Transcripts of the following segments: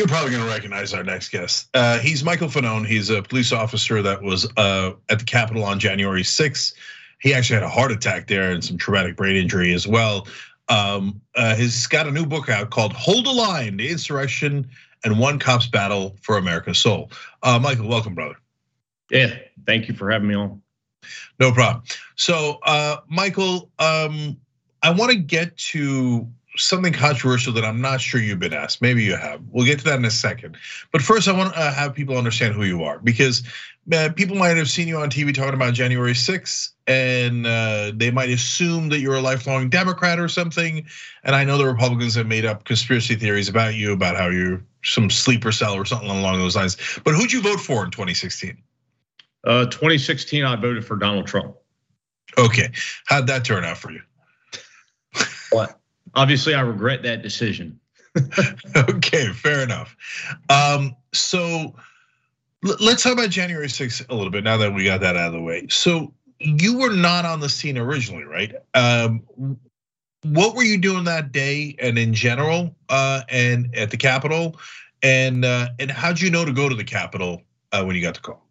You're probably going to recognize our next guest. Uh, he's Michael Fanone. He's a police officer that was uh, at the Capitol on January 6th. He actually had a heart attack there and some traumatic brain injury as well. Um, uh, he's got a new book out called "Hold the Line: The Insurrection and One Cop's Battle for America's Soul." Uh, Michael, welcome, brother. Yeah, thank you for having me on. No problem. So, uh, Michael, um, I want to get to something controversial that I'm not sure you've been asked. Maybe you have. We'll get to that in a second. But first, I want to uh, have people understand who you are because people might have seen you on TV talking about January 6th, and uh, they might assume that you're a lifelong Democrat or something. And I know the Republicans have made up conspiracy theories about you, about how you're some sleeper cell or something along those lines. But who'd you vote for in 2016? Uh, 2016, I voted for Donald Trump. Okay, how'd that turn out for you? What? Obviously, I regret that decision. okay, fair enough. Um, so let's talk about January 6th a little bit now that we got that out of the way. So you were not on the scene originally, right? Um, what were you doing that day and in general uh, and at the Capitol? And uh, and how'd you know to go to the Capitol uh, when you got the call?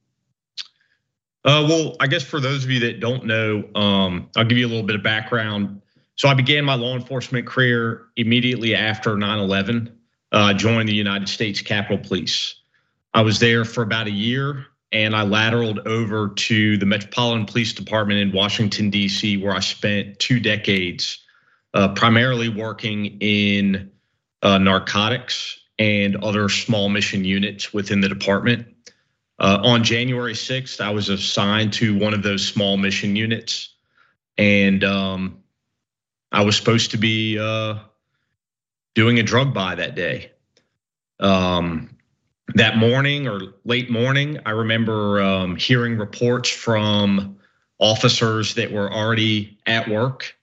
Uh, well, I guess for those of you that don't know, um, I'll give you a little bit of background. So I began my law enforcement career immediately after 9/11. I joined the United States Capitol Police. I was there for about a year, and I lateraled over to the Metropolitan Police Department in Washington D.C., where I spent two decades, uh, primarily working in uh, narcotics and other small mission units within the department. Uh, on January 6th, I was assigned to one of those small mission units, and um, I was supposed to be uh, doing a drug buy that day. Um, that morning or late morning, I remember um, hearing reports from officers that were already at work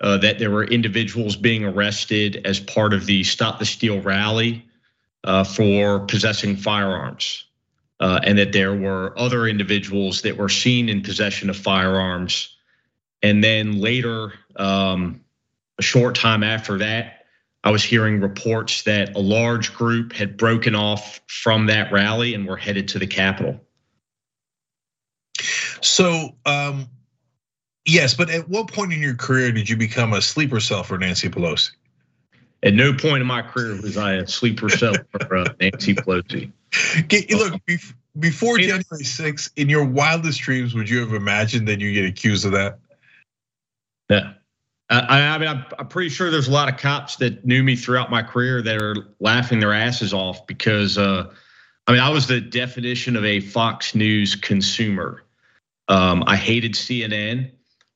uh, that there were individuals being arrested as part of the Stop the Steal rally uh, for possessing firearms, uh, and that there were other individuals that were seen in possession of firearms and then later, um, a short time after that, I was hearing reports that a large group had broken off from that rally and were headed to the Capitol. So, um, yes, but at what point in your career did you become a sleeper cell for Nancy Pelosi? At no point in my career was I a sleeper cell for uh, Nancy Pelosi. Look, before January 6th, in your wildest dreams, would you have imagined that you get accused of that? Yeah. I, I mean, I'm, I'm, pretty sure there's a lot of cops that knew me throughout my career that are laughing their asses off because, uh, I mean, I was the definition of a Fox News consumer. Um, I hated CNN,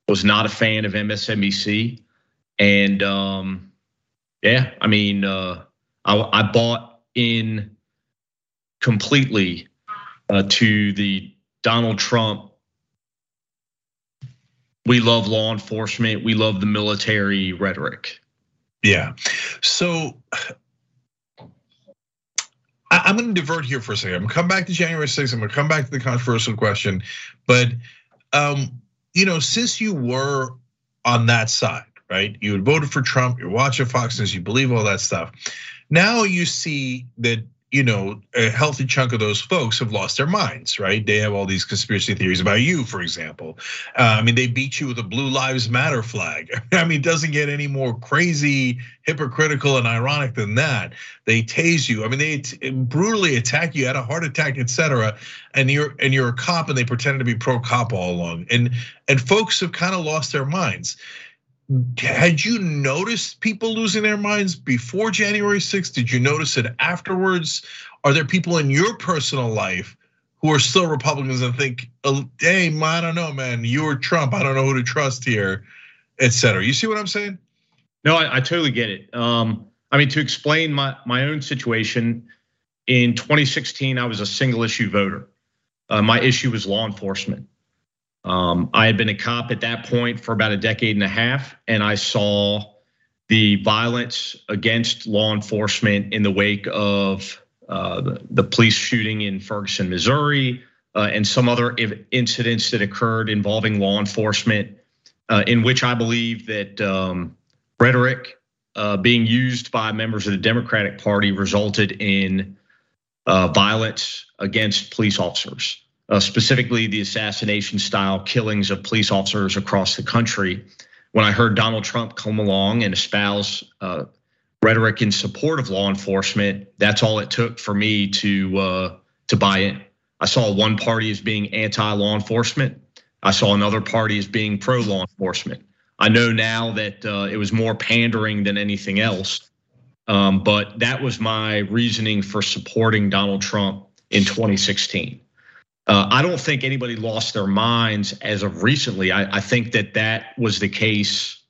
was not a fan of MSNBC, and um, yeah, I mean, uh, I, I, bought in completely uh, to the Donald Trump we love law enforcement, we love the military rhetoric. Yeah. So I'm going to divert here for a second. I'm going to come back to January 6th. I'm going to come back to the controversial question. But, um, you know, since you were on that side, right? You had voted for Trump, you're watching Fox News, you believe all that stuff. Now you see that you know, a healthy chunk of those folks have lost their minds, right? They have all these conspiracy theories about you, for example. Uh, I mean, they beat you with a Blue Lives Matter flag. I mean, it doesn't get any more crazy, hypocritical, and ironic than that. They tase you. I mean, they brutally attack you, had a heart attack, etc. And you're and you're a cop, and they pretended to be pro cop all along. And and folks have kind of lost their minds had you noticed people losing their minds before January 6th? Did you notice it afterwards? Are there people in your personal life who are still Republicans and think, oh, hey, I don't know, man, you or Trump, I don't know who to trust here, etc. You see what I'm saying? No, I, I totally get it. Um, I mean, to explain my, my own situation, in 2016, I was a single issue voter. Uh, my issue was law enforcement. Um, I had been a cop at that point for about a decade and a half, and I saw the violence against law enforcement in the wake of uh, the, police shooting in Ferguson, Missouri, uh, and some other incidents that occurred involving law enforcement, uh, in which I believe that um, rhetoric uh, being used by members of the Democratic Party resulted in uh, violence against police officers, specifically the assassination style killings of police officers across the country. When I heard Donald Trump come along and espouse uh, rhetoric in support of law enforcement, that's all it took for me to uh, to buy in. I saw one party as being anti-law enforcement. I saw another party as being pro-law enforcement. I know now that uh, it was more pandering than anything else, um, but that was my reasoning for supporting Donald Trump in 2016. Uh, I don't think anybody lost their minds as of recently. I, I think that that was the case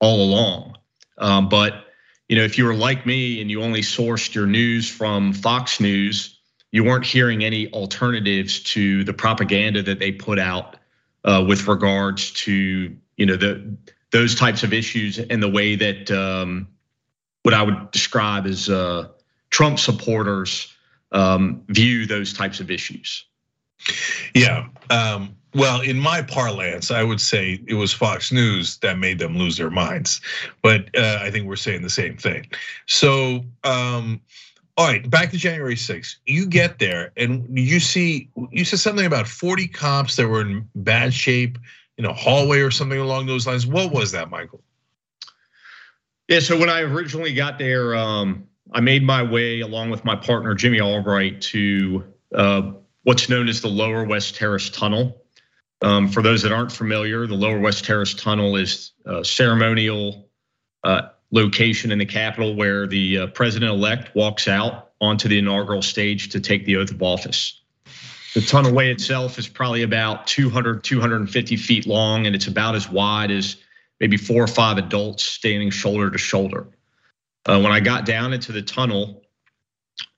all along. Um, but you know, if you were like me and you only sourced your news from Fox News, you weren't hearing any alternatives to the propaganda that they put out uh, with regards to you know the those types of issues and the way that um, what I would describe as uh, Trump supporters um, view those types of issues. Yeah. Um, well, in my parlance, I would say it was Fox News that made them lose their minds. But uh, I think we're saying the same thing. So, um, all right, back to January 6th. You get there and you see, you said something about 40 cops that were in bad shape in a hallway or something along those lines. What was that, Michael? Yeah, so when I originally got there, um, I made my way along with my partner Jimmy Albright to uh, what's known as the Lower West Terrace Tunnel. Um, for those that aren't familiar, the Lower West Terrace Tunnel is a ceremonial uh, location in the Capitol where the uh, president-elect walks out onto the inaugural stage to take the oath of office. The tunnelway itself is probably about 200, 250 feet long, and it's about as wide as maybe four or five adults standing shoulder to shoulder. Uh, when I got down into the tunnel, uh,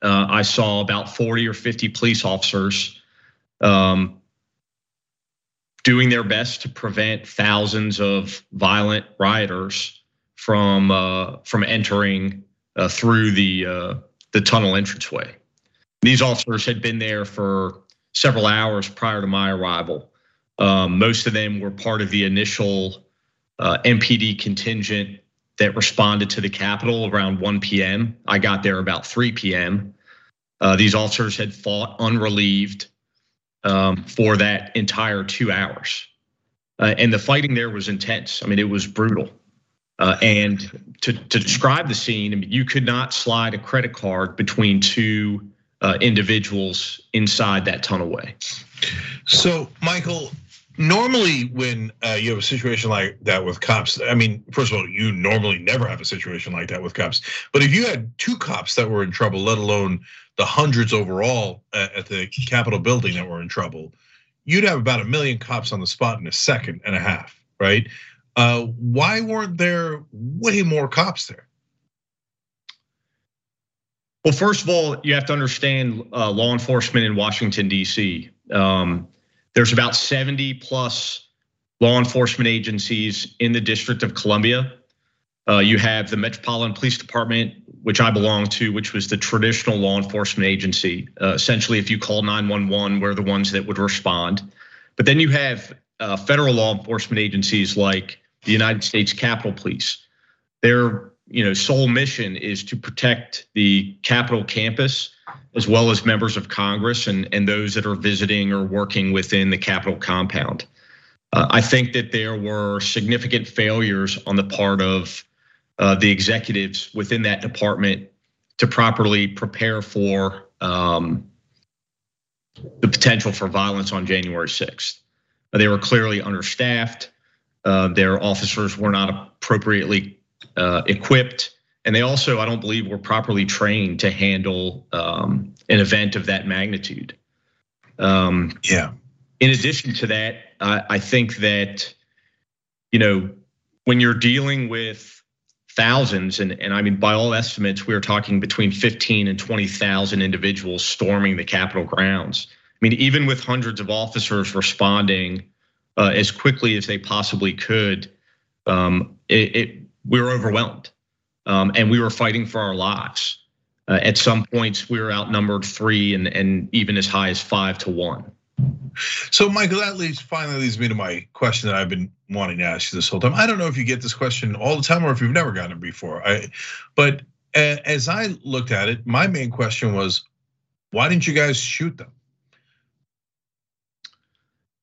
I saw about 40 or 50 police officers um, doing their best to prevent thousands of violent rioters from uh, from entering uh, through the uh, the tunnel entranceway. These officers had been there for several hours prior to my arrival. Um, most of them were part of the initial uh, MPD contingent that responded to the Capitol around 1 p.m. I got there about 3 p.m. Uh, these officers had fought unrelieved um, for that entire two hours. Uh, and the fighting there was intense. I mean, it was brutal. Uh, and to, to describe the scene, I mean, you could not slide a credit card between two uh, individuals inside that tunnelway. So, Michael, normally when uh, you have a situation like that with cops, I mean, first of all, you normally never have a situation like that with cops. But if you had two cops that were in trouble, let alone the hundreds overall at the Capitol building that were in trouble, you'd have about a million cops on the spot in a second and a half, right? Uh, why weren't there way more cops there? Well, first of all, you have to understand uh, law enforcement in Washington D.C. Um, there's about 70 plus law enforcement agencies in the District of Columbia. Uh, you have the Metropolitan Police Department, which I belong to, which was the traditional law enforcement agency. Uh, essentially, if you call 911, we're the ones that would respond. But then you have uh, federal law enforcement agencies like the United States Capitol Police. Their you know sole mission is to protect the Capitol campus as well as members of Congress and, and those that are visiting or working within the Capitol compound. Uh, I think that there were significant failures on the part of uh, the executives within that department to properly prepare for um, the potential for violence on January 6th. They were clearly understaffed. Uh, their officers were not appropriately equipped. And they also, I don't believe, were properly trained to handle um, an event of that magnitude. Um, yeah. In addition to that, I, I think that, you know, when you're dealing with thousands, and, and I mean, by all estimates, we are talking between 15 and 20,000 individuals storming the Capitol grounds. I mean, even with hundreds of officers responding uh, as quickly as they possibly could, um, it, it, we were overwhelmed um, and we were fighting for our lives. Uh, at some points, we were outnumbered three and, and even as high as five to one. So, Michael, that leads finally leads me to my question that I've been wanting to ask you this whole time. I don't know if you get this question all the time or if you've never gotten it before. I, but as I looked at it, my main question was, why didn't you guys shoot them?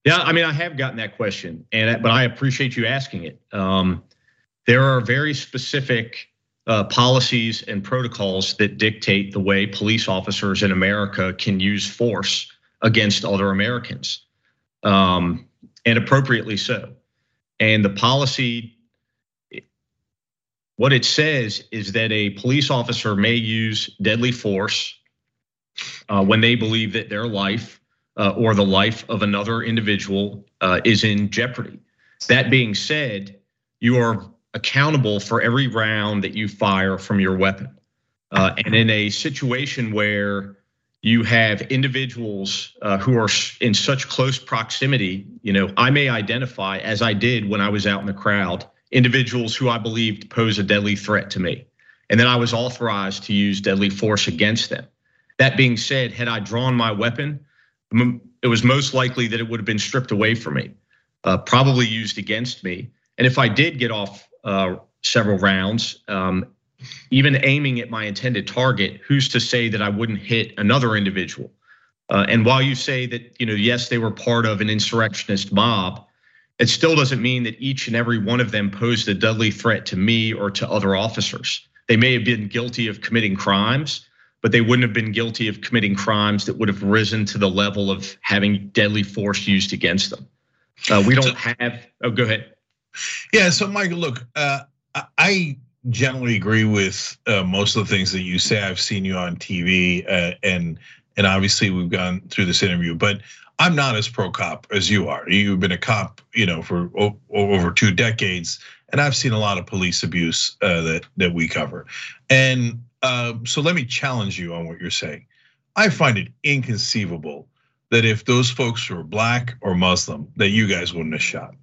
Yeah, I mean, I have gotten that question, and but I appreciate you asking it. Um, there are very specific uh, policies and protocols that dictate the way police officers in America can use force against other Americans, um, and appropriately so. And the policy, what it says is that a police officer may use deadly force uh, when they believe that their life uh, or the life of another individual is in jeopardy. That being said, you are accountable for every round that you fire from your weapon. Uh, and in a situation where you have individuals uh, who are in such close proximity. You know, I may identify, as I did when I was out in the crowd, individuals who I believed pose a deadly threat to me. And then I was authorized to use deadly force against them. That being said, had I drawn my weapon, it was most likely that it would have been stripped away from me, uh, probably used against me. And if I did get off uh, several rounds, um, even aiming at my intended target, who's to say that I wouldn't hit another individual? Uh, and while you say that, you know, yes, they were part of an insurrectionist mob, it still doesn't mean that each and every one of them posed a deadly threat to me or to other officers. They may have been guilty of committing crimes, but they wouldn't have been guilty of committing crimes that would have risen to the level of having deadly force used against them. Uh, we don't have. Oh, go ahead. Yeah. So, Michael, look, uh, I generally agree with uh, most of the things that you say. I've seen you on TV, uh, and and obviously we've gone through this interview, but I'm not as pro cop as you are. You've been a cop, you know, for over two decades, and I've seen a lot of police abuse uh, that that we cover. And uh, so let me challenge you on what you're saying. I find it inconceivable that if those folks were black or Muslim, that you guys wouldn't have shot.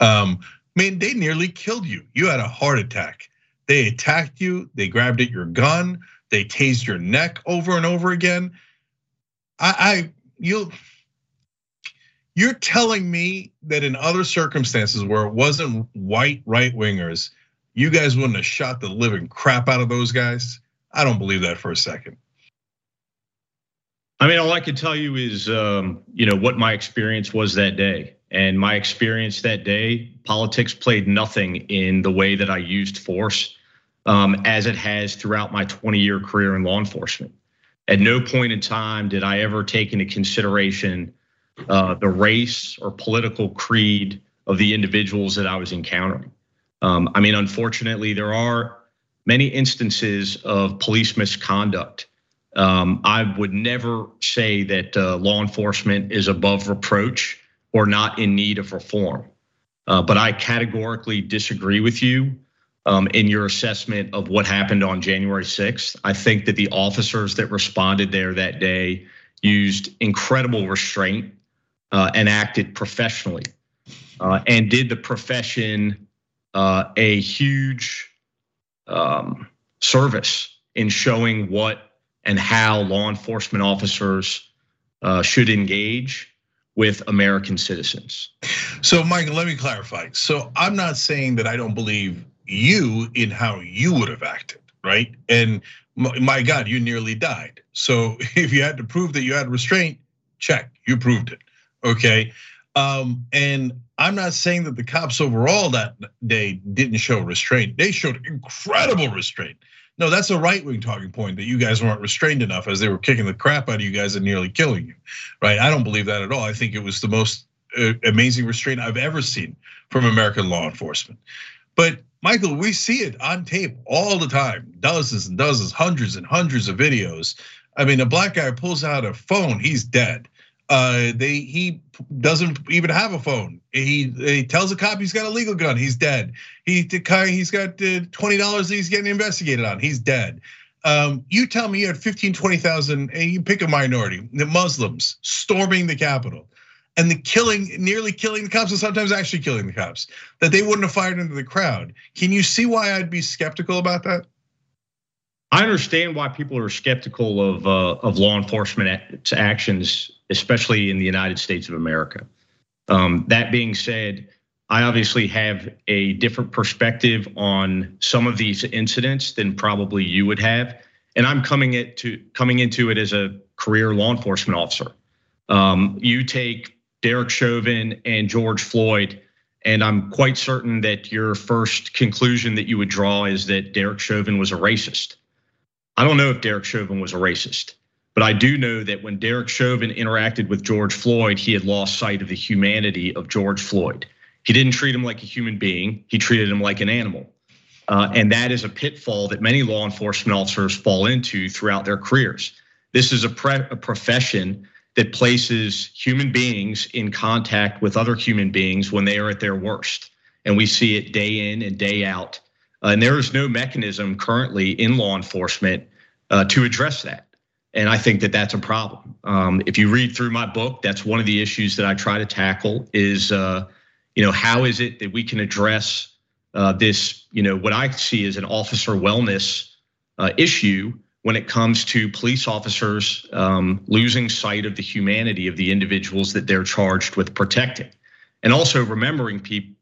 Um, I mean, they nearly killed you. You had a heart attack. They attacked you, they grabbed at your gun, they tased your neck over and over again. I, I you you're telling me that in other circumstances where it wasn't white right wingers, you guys wouldn't have shot the living crap out of those guys? I don't believe that for a second. I mean, all I can tell you is, um, you know, what my experience was that day. And my experience that day, politics played nothing in the way that I used force um, as it has throughout my 20 year career in law enforcement. At no point in time did I ever take into consideration uh, the race or political creed of the individuals that I was encountering. Um, I mean, unfortunately, there are many instances of police misconduct. Um, I would never say that uh, law enforcement is above reproach or not in need of reform. Uh, but I categorically disagree with you um, in your assessment of what happened on January 6th. I think that the officers that responded there that day used incredible restraint uh, and acted professionally uh, and did the profession a huge um, service in showing what and how law enforcement officers should engage with American citizens. So, Michael, let me clarify. So, I'm not saying that I don't believe you in how you would have acted, right? And my God, you nearly died. So if you had to prove that you had restraint, check, you proved it. Okay. Um, and I'm not saying that the cops overall that day didn't show restraint. They showed incredible restraint. No, that's a right wing talking point that you guys weren't restrained enough as they were kicking the crap out of you guys and nearly killing you, right? I don't believe that at all. I think it was the most uh, amazing restraint I've ever seen from American law enforcement. But Michael, we see it on tape all the time, dozens and dozens, hundreds and hundreds of videos. I mean, a black guy pulls out a phone, he's dead. Uh, they he doesn't even have a phone. He he tells a cop he's got a legal gun. He's dead. He he's got twenty dollars he's getting investigated on. He's dead. Um, you tell me you had 15, 20,000, and you pick a minority, the Muslims storming the Capitol and the killing, nearly killing the cops, and sometimes actually killing the cops, that they wouldn't have fired into the crowd. Can you see why I'd be skeptical about that? I understand why people are skeptical of uh, of law enforcement actions, especially in the United States of America. Um, that being said, I obviously have a different perspective on some of these incidents than probably you would have, and I'm coming it to coming into it as a career law enforcement officer. Um, you take Derek Chauvin and George Floyd, and I'm quite certain that your first conclusion that you would draw is that Derek Chauvin was a racist. I don't know if Derek Chauvin was a racist, but I do know that when Derek Chauvin interacted with George Floyd, he had lost sight of the humanity of George Floyd. He didn't treat him like a human being, he treated him like an animal. Uh, and that is a pitfall that many law enforcement officers fall into throughout their careers. This is a, a profession that places human beings in contact with other human beings when they are at their worst. And we see it day in and day out and there is no mechanism currently in law enforcement uh, to address that. And I think that that's a problem. Um, if you read through my book, that's one of the issues that I try to tackle is, uh, you know, how is it that we can address uh, this, you know, what I see as an officer wellness uh, issue when it comes to police officers um, losing sight of the humanity of the individuals that they're charged with protecting. And also remembering people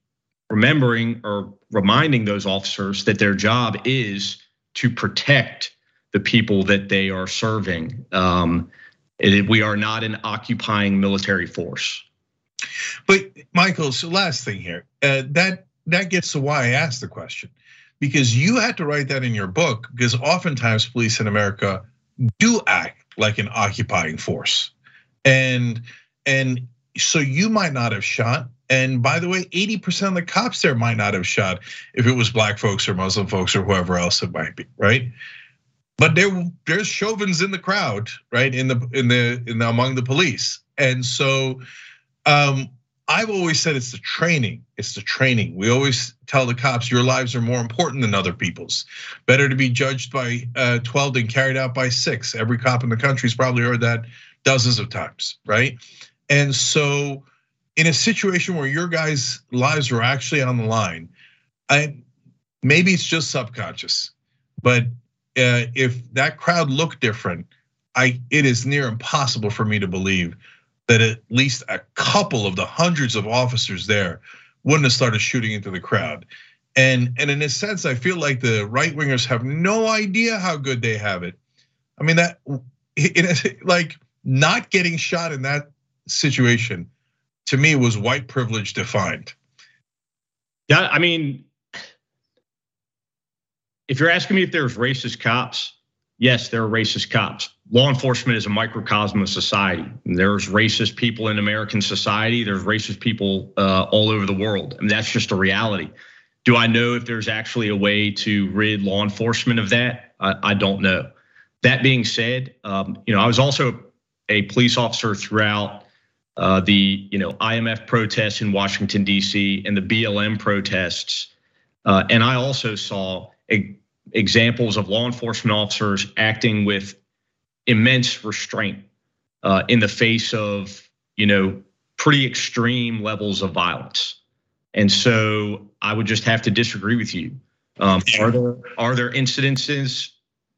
remembering or reminding those officers that their job is to protect the people that they are serving. Um, we are not an occupying military force. But Michael, so last thing here, uh, that that gets to why I asked the question, because you had to write that in your book, because oftentimes police in America do act like an occupying force, and and so you might not have shot, and by the way, 80% of the cops there might not have shot if it was black folks or Muslim folks or whoever else it might be, right? But there, there's Chauvins in the crowd, right? In the in the in the, among the police, and so um, I've always said it's the training. It's the training. We always tell the cops your lives are more important than other people's. Better to be judged by 12 than carried out by six. Every cop in the country's probably heard that dozens of times, right? And so in a situation where your guys' lives are actually on the line, I maybe it's just subconscious, but uh, if that crowd looked different, I it is near impossible for me to believe that at least a couple of the hundreds of officers there wouldn't have started shooting into the crowd. And and in a sense, I feel like the right wingers have no idea how good they have it. I mean that, like not getting shot in that situation to me was white privilege defined. Yeah, I mean, if you're asking me if there's racist cops, yes, there are racist cops. Law enforcement is a microcosm of society. There's racist people in American society. There's racist people uh, all over the world. I mean, that's just a reality. Do I know if there's actually a way to rid law enforcement of that? I, don't know. That being said, um, you know, I was also a police officer throughout the you know IMF protests in Washington D.C. and the BLM protests, uh, and I also saw examples of law enforcement officers acting with immense restraint uh, in the face of you know pretty extreme levels of violence. And so I would just have to disagree with you. Um, are there are there incidences?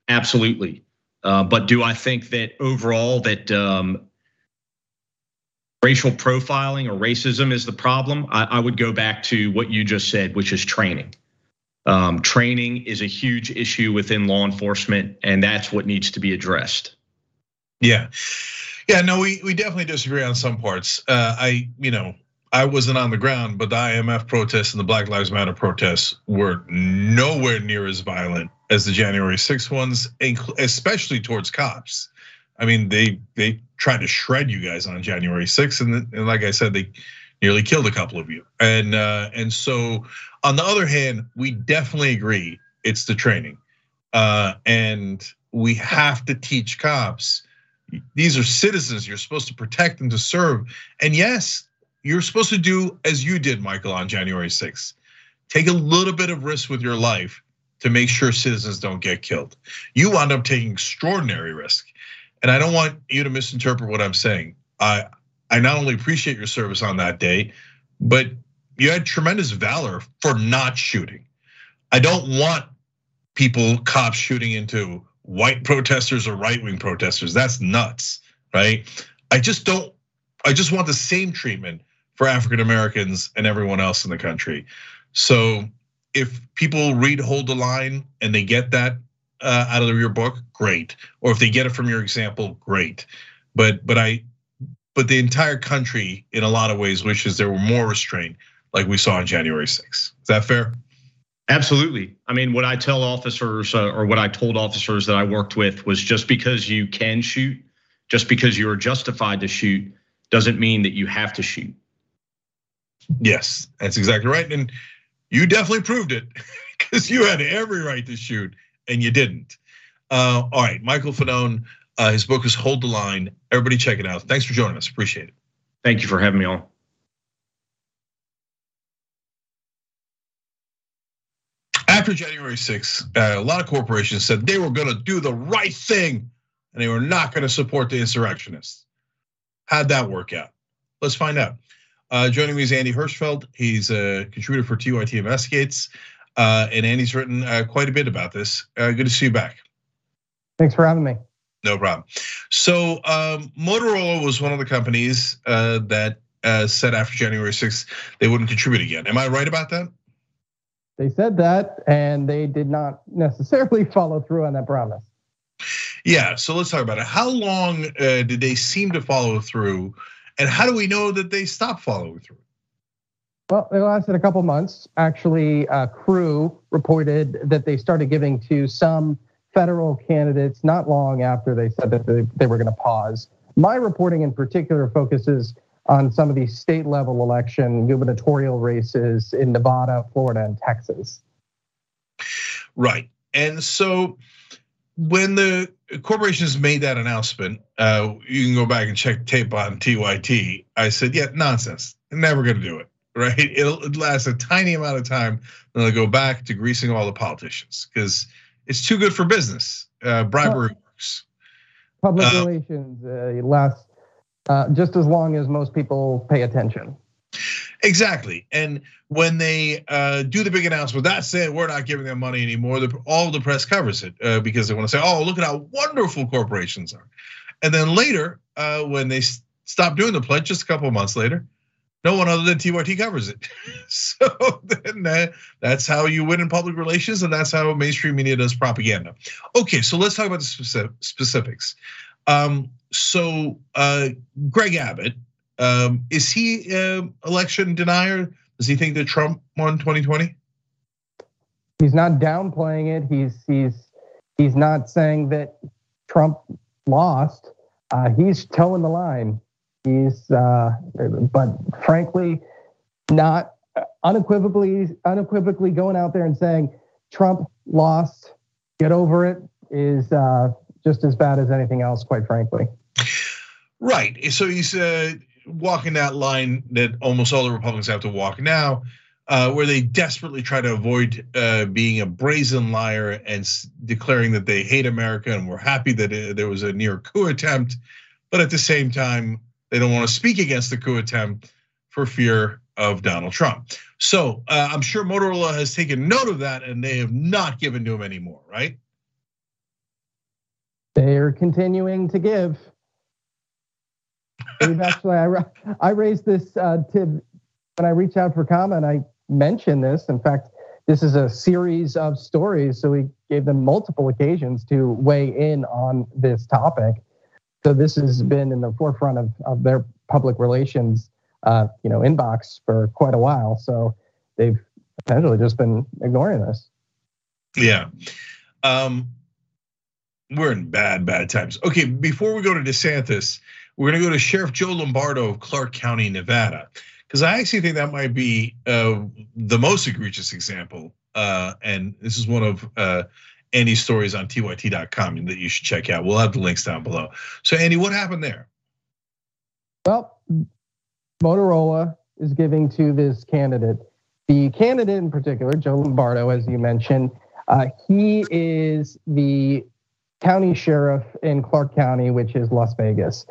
Absolutely. Uh, but do I think that overall that um, racial profiling or racism is the problem, I, would go back to what you just said, which is training. Um, training is a huge issue within law enforcement, and that's what needs to be addressed. Yeah, yeah, no, we we definitely disagree on some parts. Uh, I, you know, I wasn't on the ground, but the IMF protests and the Black Lives Matter protests were nowhere near as violent as the January 6th ones, especially towards cops. I mean, they they tried to shred you guys on January 6th, and, and like I said, they nearly killed a couple of you. And uh, and so, on the other hand, we definitely agree it's the training, uh, and we have to teach cops. These are citizens. You're supposed to protect and to serve. And yes, you're supposed to do as you did, Michael, on January 6th. Take a little bit of risk with your life to make sure citizens don't get killed. You wound up taking extraordinary risk and I don't want you to misinterpret what I'm saying. I I not only appreciate your service on that day, but you had tremendous valor for not shooting. I don't want people, cops shooting into white protesters or right wing protesters. That's nuts, right? I just don't, I just want the same treatment for African Americans and everyone else in the country. So if people read Hold the Line and they get that out of your book, great. Or if they get it from your example, great. But but I but the entire country in a lot of ways wishes there were more restraint like we saw on January 6th. Is that fair? Absolutely. I mean, what I tell officers uh, or what I told officers that I worked with was just because you can shoot, just because you are justified to shoot, doesn't mean that you have to shoot. Yes, that's exactly right. And you definitely proved it because you had every right to shoot and you didn't. Uh, all right, Michael Fanone, uh, his book is Hold the Line. Everybody check it out. Thanks for joining us. Appreciate it. Thank you for having me on. After January 6th, uh, a lot of corporations said they were going to do the right thing and they were not going to support the insurrectionists. How'd that work out? Let's find out. Uh, joining me is Andy Hirschfeld. He's a contributor for TYT Investigates, and Andy's written uh, quite a bit about this. Uh, good to see you back. Thanks for having me. No problem. So um, Motorola was one of the companies uh, that uh, said after January 6th they wouldn't contribute again. Am I right about that? They said that, and they did not necessarily follow through on that promise. Yeah, so let's talk about it. How long did they seem to follow through? And how do we know that they stopped following through? Well, it lasted a couple months. Actually, Crew reported that they started giving to some federal candidates not long after they said that they, they were going to pause. My reporting in particular focuses on some of these state level election gubernatorial races in Nevada, Florida, and Texas. Right. And so when the corporations made that announcement, uh, you can go back and check tape on TYT. I said, yeah, nonsense. Never going to do it, right? It'll last a tiny amount of time, then they'll go back to greasing all the politicians because it's too good for business. Uh, bribery works. Public uh, relations uh, lasts uh, just as long as most people pay attention. Exactly. And when they uh, do the big announcement, that's it, we're not giving them money anymore. The, all the press covers it uh, because they want to say, oh, look at how wonderful corporations are. And then later, uh, when they stop doing the pledge, just a couple months later, no one other than TYT covers it. so then that's how you win in public relations, and that's how mainstream media does propaganda. Okay, so let's talk about the specifics. Um, so uh, Greg Abbott um, is he an election denier? Does he think that Trump won 2020? He's not downplaying it. He's he's he's not saying that Trump lost. Uh, he's toeing the line. He's, uh, but frankly, not unequivocally unequivocally going out there and saying Trump lost. Get over it is uh, just as bad as anything else, quite frankly. Right. So he's uh, walking that line that almost all the Republicans have to walk now, uh, where they desperately try to avoid uh, being a brazen liar and declaring that they hate America and we're happy that uh, there was a near coup attempt, but at the same time they don't want to speak against the coup attempt for fear of Donald Trump. So I'm sure Motorola has taken note of that and they have not given to him anymore, right? They are continuing to give. We've actually, I, I raised this uh, to when I reach out for comment. I mentioned this. In fact, this is a series of stories, so we gave them multiple occasions to weigh in on this topic. So this has been in the forefront of, of their public relations, uh, you know, inbox for quite a while. So they've essentially just been ignoring this. Yeah. Um, we're in bad, bad times. Okay, before we go to DeSantis, we're gonna go to Sheriff Joe Lombardo of Clark County, Nevada, because I actually think that might be uh, the most egregious example. Uh, and this is one of uh, Andy's stories on tyt.com that you should check out. We'll have the links down below. So, Andy, what happened there? Well, Motorola is giving to this candidate. The candidate in particular, Joe Lombardo, as you mentioned, uh, he is the county sheriff in Clark County, which is Las Vegas.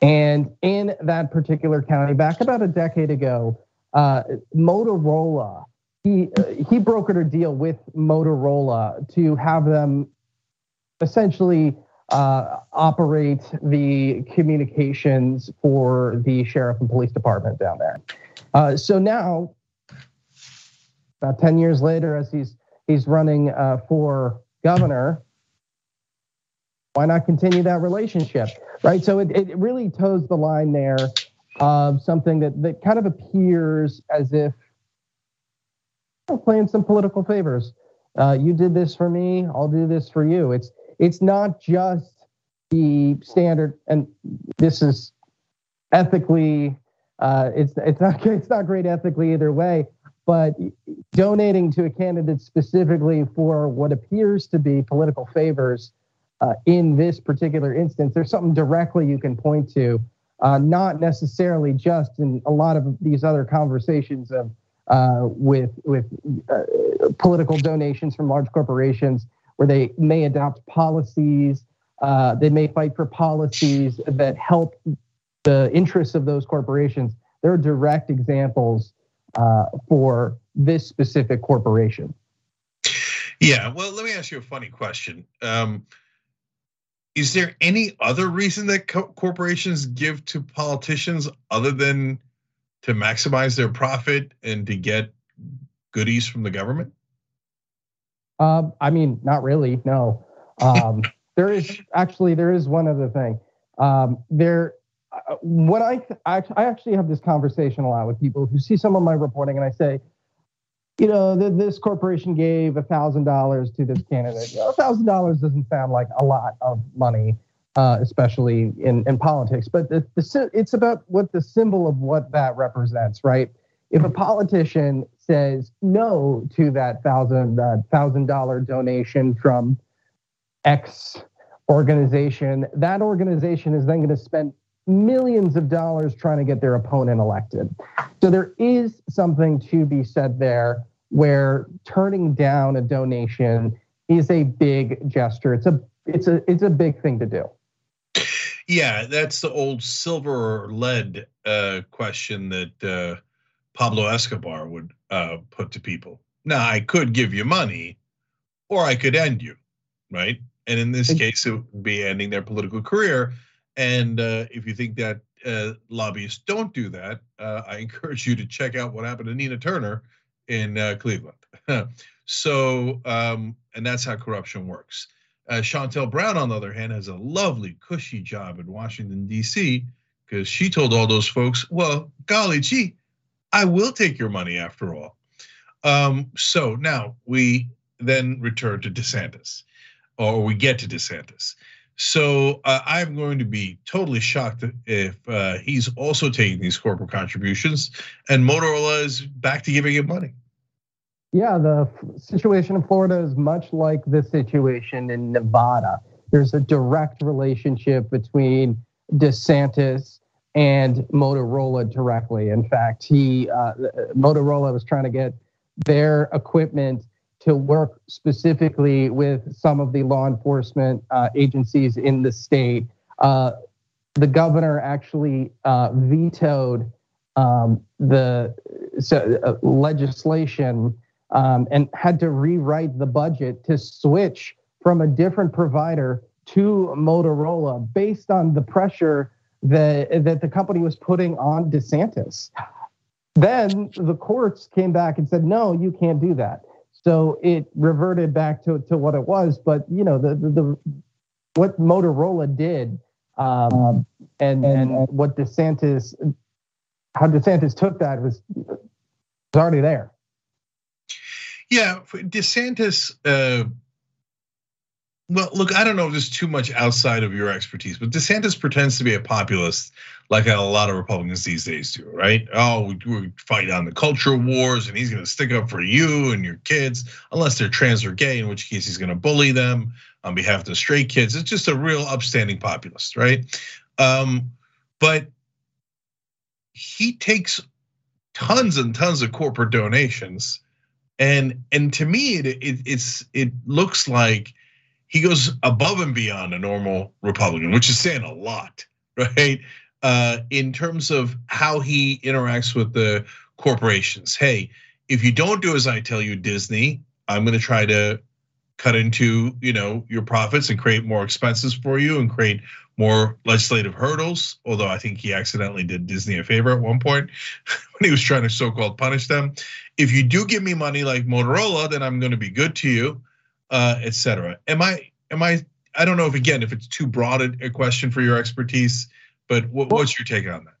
And in that particular county, back about a decade ago, uh, Motorola he he brokered a deal with Motorola to have them essentially uh, operate the communications for the sheriff and police department down there. Uh, so now, about 10 years later, as he's he's running uh, for governor, why not continue that relationship, right? So it, it really toes the line there of something that, that kind of appears as if playing some political favors. Uh, you did this for me, I'll do this for you. It's it's not just the standard, and this is ethically, uh, it's it's not it's not great ethically either way. But donating to a candidate specifically for what appears to be political favors uh, in this particular instance, there's something directly you can point to, uh, not necessarily just in a lot of these other conversations of with with uh, political donations from large corporations where they may adopt policies, uh, they may fight for policies that help the interests of those corporations. There are direct examples uh, for this specific corporation. Yeah, well, let me ask you a funny question. Um, is there any other reason that co- corporations give to politicians other than to maximize their profit and to get goodies from the government? Um, I mean, not really. No. Um, there is actually there is one other thing. Um, there, uh, when I, I I actually have this conversation a lot with people who see some of my reporting, and I say, you know, this corporation gave a thousand dollars to this candidate. A thousand dollars doesn't sound like a lot of money, uh, especially in in politics. But the, the, it's about what the symbol of what that represents, right? If a politician says no to that thousand thousand dollar donation from X organization, that organization is then going to spend millions of dollars trying to get their opponent elected. So there is something to be said there where turning down a donation is a big gesture. It's a it's a it's a big thing to do. Yeah, that's the old silver or lead uh, question that uh, Pablo Escobar would uh, put to people. Now, I could give you money, or I could end you, right? And in this case, it would be ending their political career. And uh, if you think that uh, lobbyists don't do that, uh, I encourage you to check out what happened to Nina Turner in uh, Cleveland. so, um, and that's how corruption works. Uh, Shontel Brown, on the other hand, has a lovely, cushy job in Washington, D.C., because she told all those folks, well, golly gee, I will take your money after all. Um, so now we then return to DeSantis, or we get to DeSantis. So uh, I'm going to be totally shocked if uh, he's also taking these corporate contributions, and Motorola is back to giving him money. Yeah, the situation in Florida is much like the situation in Nevada. There's a direct relationship between DeSantis and Motorola directly. In fact, he uh, Motorola was trying to get their equipment to work specifically with some of the law enforcement uh, agencies in the state. Uh, the governor actually uh, vetoed um, the uh, legislation um, and had to rewrite the budget to switch from a different provider to Motorola based on the pressure that that the company was putting on DeSantis. Then the courts came back and said, no, you can't do that. So it reverted back to, to what it was. But you know, the the, the what Motorola did um, and, and and what DeSantis how DeSantis took that was was already there. Yeah, DeSantis uh, well, look, I don't know if there's too much outside of your expertise, but DeSantis pretends to be a populist like a lot of Republicans these days do, right? Oh, we, we fight on the culture wars and he's gonna stick up for you and your kids, unless they're trans or gay, in which case he's gonna bully them on behalf of the straight kids. It's just a real upstanding populist, right? Um, but he takes tons and tons of corporate donations. And and to me, it, it it's it looks like he goes above and beyond a normal Republican, which is saying a lot, right? Uh, in terms of how he interacts with the corporations. Hey, if you don't do as I tell you, Disney, I'm going to try to cut into you know your profits and create more expenses for you and create more legislative hurdles. Although I think he accidentally did Disney a favor at one point when he was trying to so-called punish them. If you do give me money like Motorola, then I'm going to be good to you, uh, etc. Am I? Am I? I don't know if again if it's too broad a question for your expertise, but what's your take on that?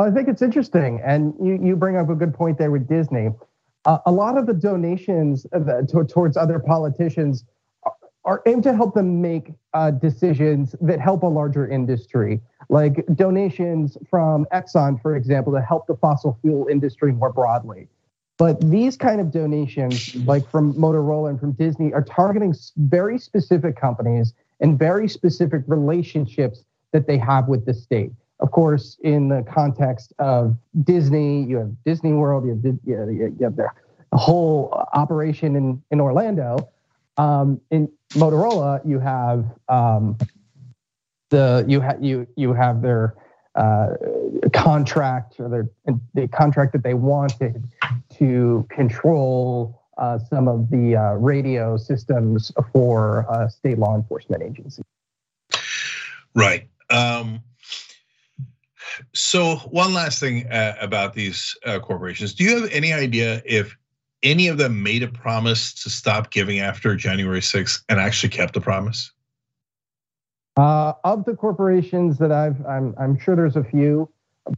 I think it's interesting, and you you bring up a good point there with Disney. Uh, a lot of the donations towards other politicians are aimed to help them make uh, decisions that help a larger industry, like donations from Exxon, for example, to help the fossil fuel industry more broadly. But these kind of donations, like from Motorola and from Disney, are targeting very specific companies and very specific relationships that they have with the state. Of course, in the context of Disney, you have Disney World, you have, you have their whole operation in, in Orlando. Um, in Motorola, you have um, the you have you you have their uh, contract or their the contract that they wanted to control uh, some of the uh, radio systems for uh, state law enforcement agencies. Right. Um, so one last thing uh, about these uh, corporations. Do you have any idea if any of them made a promise to stop giving after January 6th and actually kept the promise? Uh, of the corporations that I've, I'm, I'm sure there's a few,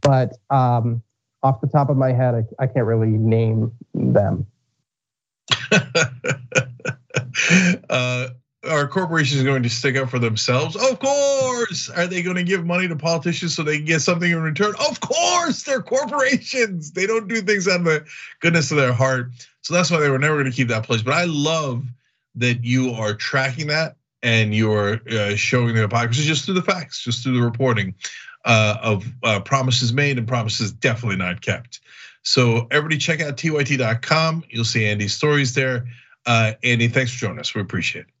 but um, off the top of my head, I, I can't really name them. uh, are corporations going to stick up for themselves? Of course. Are they going to give money to politicians so they can get something in return? Of course. They're corporations. They don't do things out of the goodness of their heart. So that's why they were never going to keep that place. But I love that you are tracking that and you're uh, showing the hypocrisy just through the facts, just through the reporting uh, of uh, promises made and promises definitely not kept. So everybody check out tyt.com. You'll see Andy's stories there. Andy, thanks for joining us. We appreciate it.